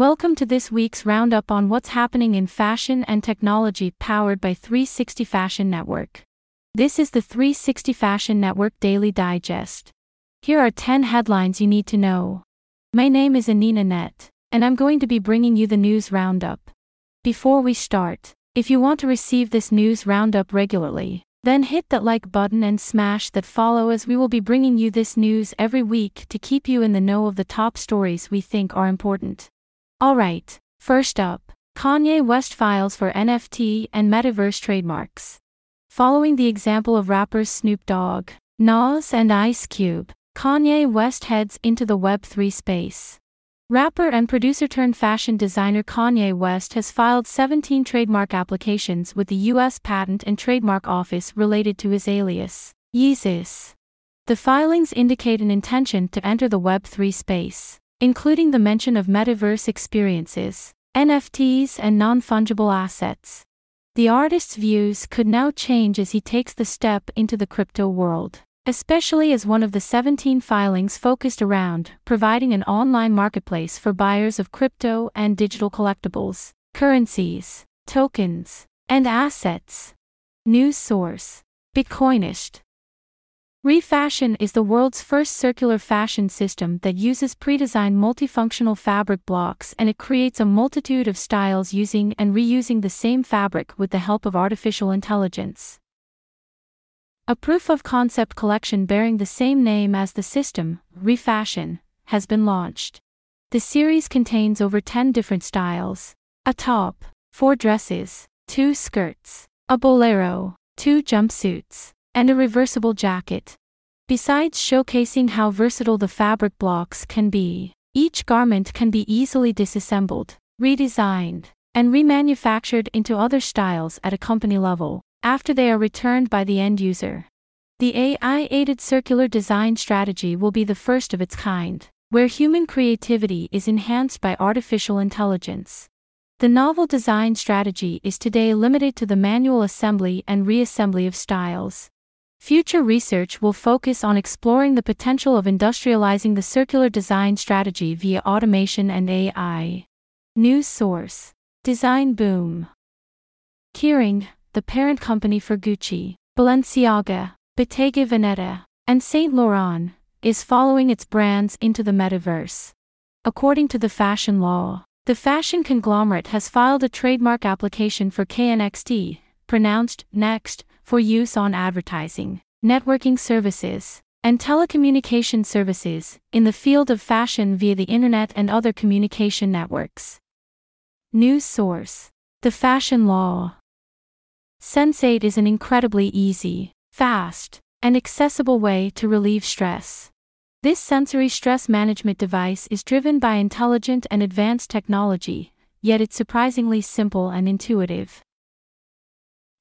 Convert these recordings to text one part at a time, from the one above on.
Welcome to this week's roundup on what's happening in fashion and technology powered by 360 Fashion Network. This is the 360 Fashion Network Daily Digest. Here are 10 headlines you need to know. My name is Anina Net, and I'm going to be bringing you the news roundup. Before we start, if you want to receive this news roundup regularly, then hit that like button and smash that follow as we will be bringing you this news every week to keep you in the know of the top stories we think are important. Alright, first up, Kanye West files for NFT and metaverse trademarks. Following the example of rappers Snoop Dogg, Nas, and Ice Cube, Kanye West heads into the Web3 space. Rapper and producer turned fashion designer Kanye West has filed 17 trademark applications with the U.S. Patent and Trademark Office related to his alias, Yeezus. The filings indicate an intention to enter the Web3 space, including the mention of metaverse experiences, NFTs, and non fungible assets. The artist's views could now change as he takes the step into the crypto world especially as one of the 17 filings focused around providing an online marketplace for buyers of crypto and digital collectibles, currencies, tokens, and assets. News source Bitcoinist. Refashion is the world's first circular fashion system that uses pre-designed multifunctional fabric blocks and it creates a multitude of styles using and reusing the same fabric with the help of artificial intelligence. A proof of concept collection bearing the same name as the system, Refashion, has been launched. The series contains over 10 different styles a top, four dresses, two skirts, a bolero, two jumpsuits, and a reversible jacket. Besides showcasing how versatile the fabric blocks can be, each garment can be easily disassembled, redesigned, and remanufactured into other styles at a company level after they are returned by the end user. The AI aided circular design strategy will be the first of its kind, where human creativity is enhanced by artificial intelligence. The novel design strategy is today limited to the manual assembly and reassembly of styles. Future research will focus on exploring the potential of industrializing the circular design strategy via automation and AI. News source Design Boom. Kering, the parent company for Gucci, Balenciaga, Bottega Veneta, and Saint Laurent, is following its brands into the metaverse. According to the fashion law, the fashion conglomerate has filed a trademark application for KNXT, pronounced Next, for use on advertising, networking services, and telecommunication services in the field of fashion via the internet and other communication networks. News source The Fashion Law Sensate is an incredibly easy, fast, and accessible way to relieve stress. This sensory stress management device is driven by intelligent and advanced technology, yet it's surprisingly simple and intuitive.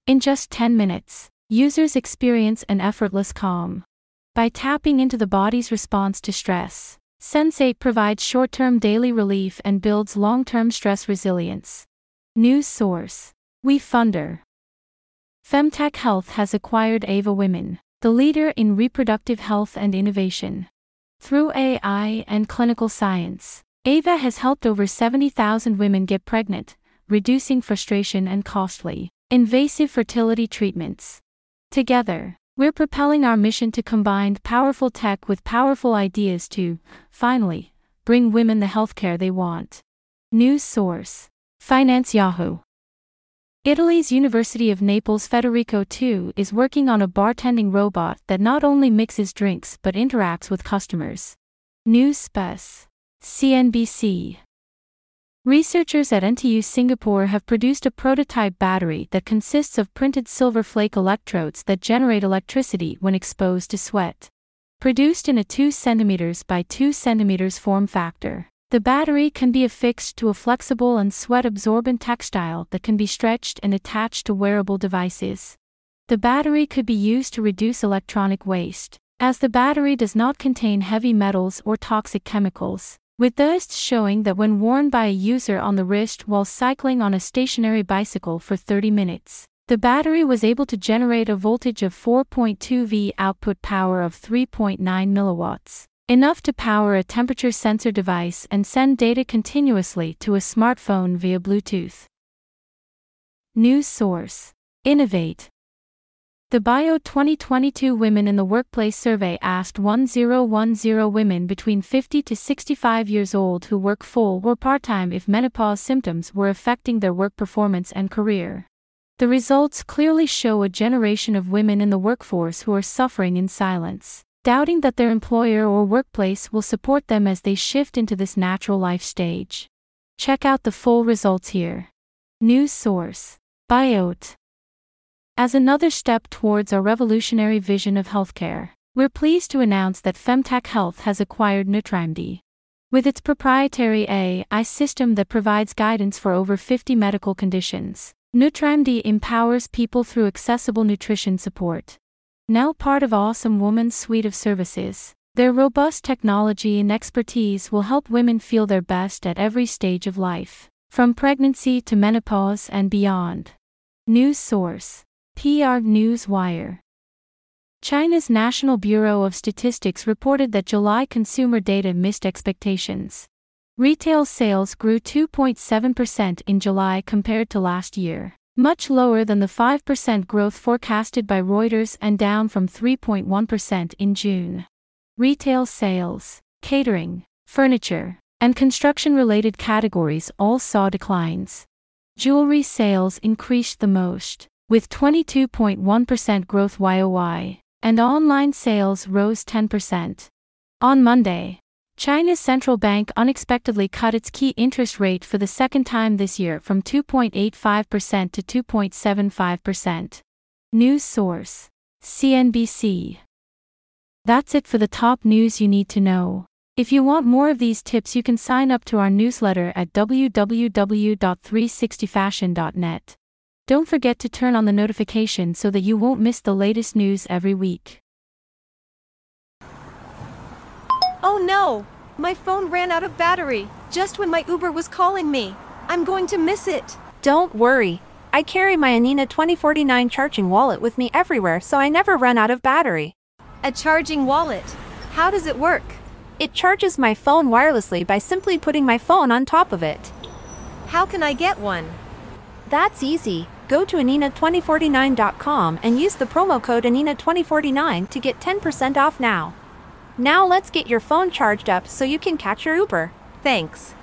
In just 10 minutes, users experience an effortless calm. By tapping into the body's response to stress, Sensate provides short term daily relief and builds long term stress resilience. News source We Funder. FemTec Health has acquired Ava Women, the leader in reproductive health and innovation. Through AI and clinical science, Ava has helped over 70,000 women get pregnant, reducing frustration and costly, invasive fertility treatments. Together, we're propelling our mission to combine powerful tech with powerful ideas to, finally, bring women the healthcare they want. News source Finance Yahoo. Italy's University of Naples Federico II is working on a bartending robot that not only mixes drinks but interacts with customers. News Spes. CNBC. Researchers at NTU Singapore have produced a prototype battery that consists of printed silver flake electrodes that generate electricity when exposed to sweat. Produced in a 2 cm by 2 cm form factor. The battery can be affixed to a flexible and sweat-absorbent textile that can be stretched and attached to wearable devices. The battery could be used to reduce electronic waste, as the battery does not contain heavy metals or toxic chemicals, with tests showing that when worn by a user on the wrist while cycling on a stationary bicycle for 30 minutes, the battery was able to generate a voltage of 4.2 V output power of 3.9 milliwatts enough to power a temperature sensor device and send data continuously to a smartphone via Bluetooth. News source Innovate. The Biote 2022 Women in the Workplace survey asked 1010 women between 50 to 65 years old who work full or part time if menopause symptoms were affecting their work performance and career. The results clearly show a generation of women in the workforce who are suffering in silence, doubting that their employer or workplace will support them as they shift into this natural life stage. Check out the full results here. News source Biote. As another step towards our revolutionary vision of healthcare, we're pleased to announce that FemTec Health has acquired Nutrimedy. With its proprietary AI system that provides guidance for over 50 medical conditions, Nutrimedy empowers people through accessible nutrition support. Now part of Awesome Woman's suite of services, their robust technology and expertise will help women feel their best at every stage of life, from pregnancy to menopause and beyond. News source PR Newswire. China's National Bureau of Statistics reported that July consumer data missed expectations. Retail sales grew 2.7% in July compared to last year, much lower than the 5% growth forecasted by Reuters and down from 3.1% in June. Retail sales, catering, furniture, and construction related categories all saw declines. Jewelry sales increased the most, with 22.1% growth YOY, and online sales rose 10%. On Monday, China's central bank unexpectedly cut its key interest rate for the second time this year from 2.85% to 2.75%. News source CNBC. That's it for the top news you need to know. If you want more of these tips, you can sign up to our newsletter at www.360fashion.net. Don't forget to turn on the notification so that you won't miss the latest news every week. Oh no! My phone ran out of battery, just when my Uber was calling me. I'm going to miss it. Don't worry. I carry my Anina 2049 charging wallet with me everywhere so I never run out of battery. A charging wallet? How does it work? It charges my phone wirelessly by simply putting my phone on top of it. How can I get one? That's easy. Go to Anina2049.com and use the promo code Anina2049 to get 10% off now. Now let's get your phone charged up so you can catch your Uber. Thanks.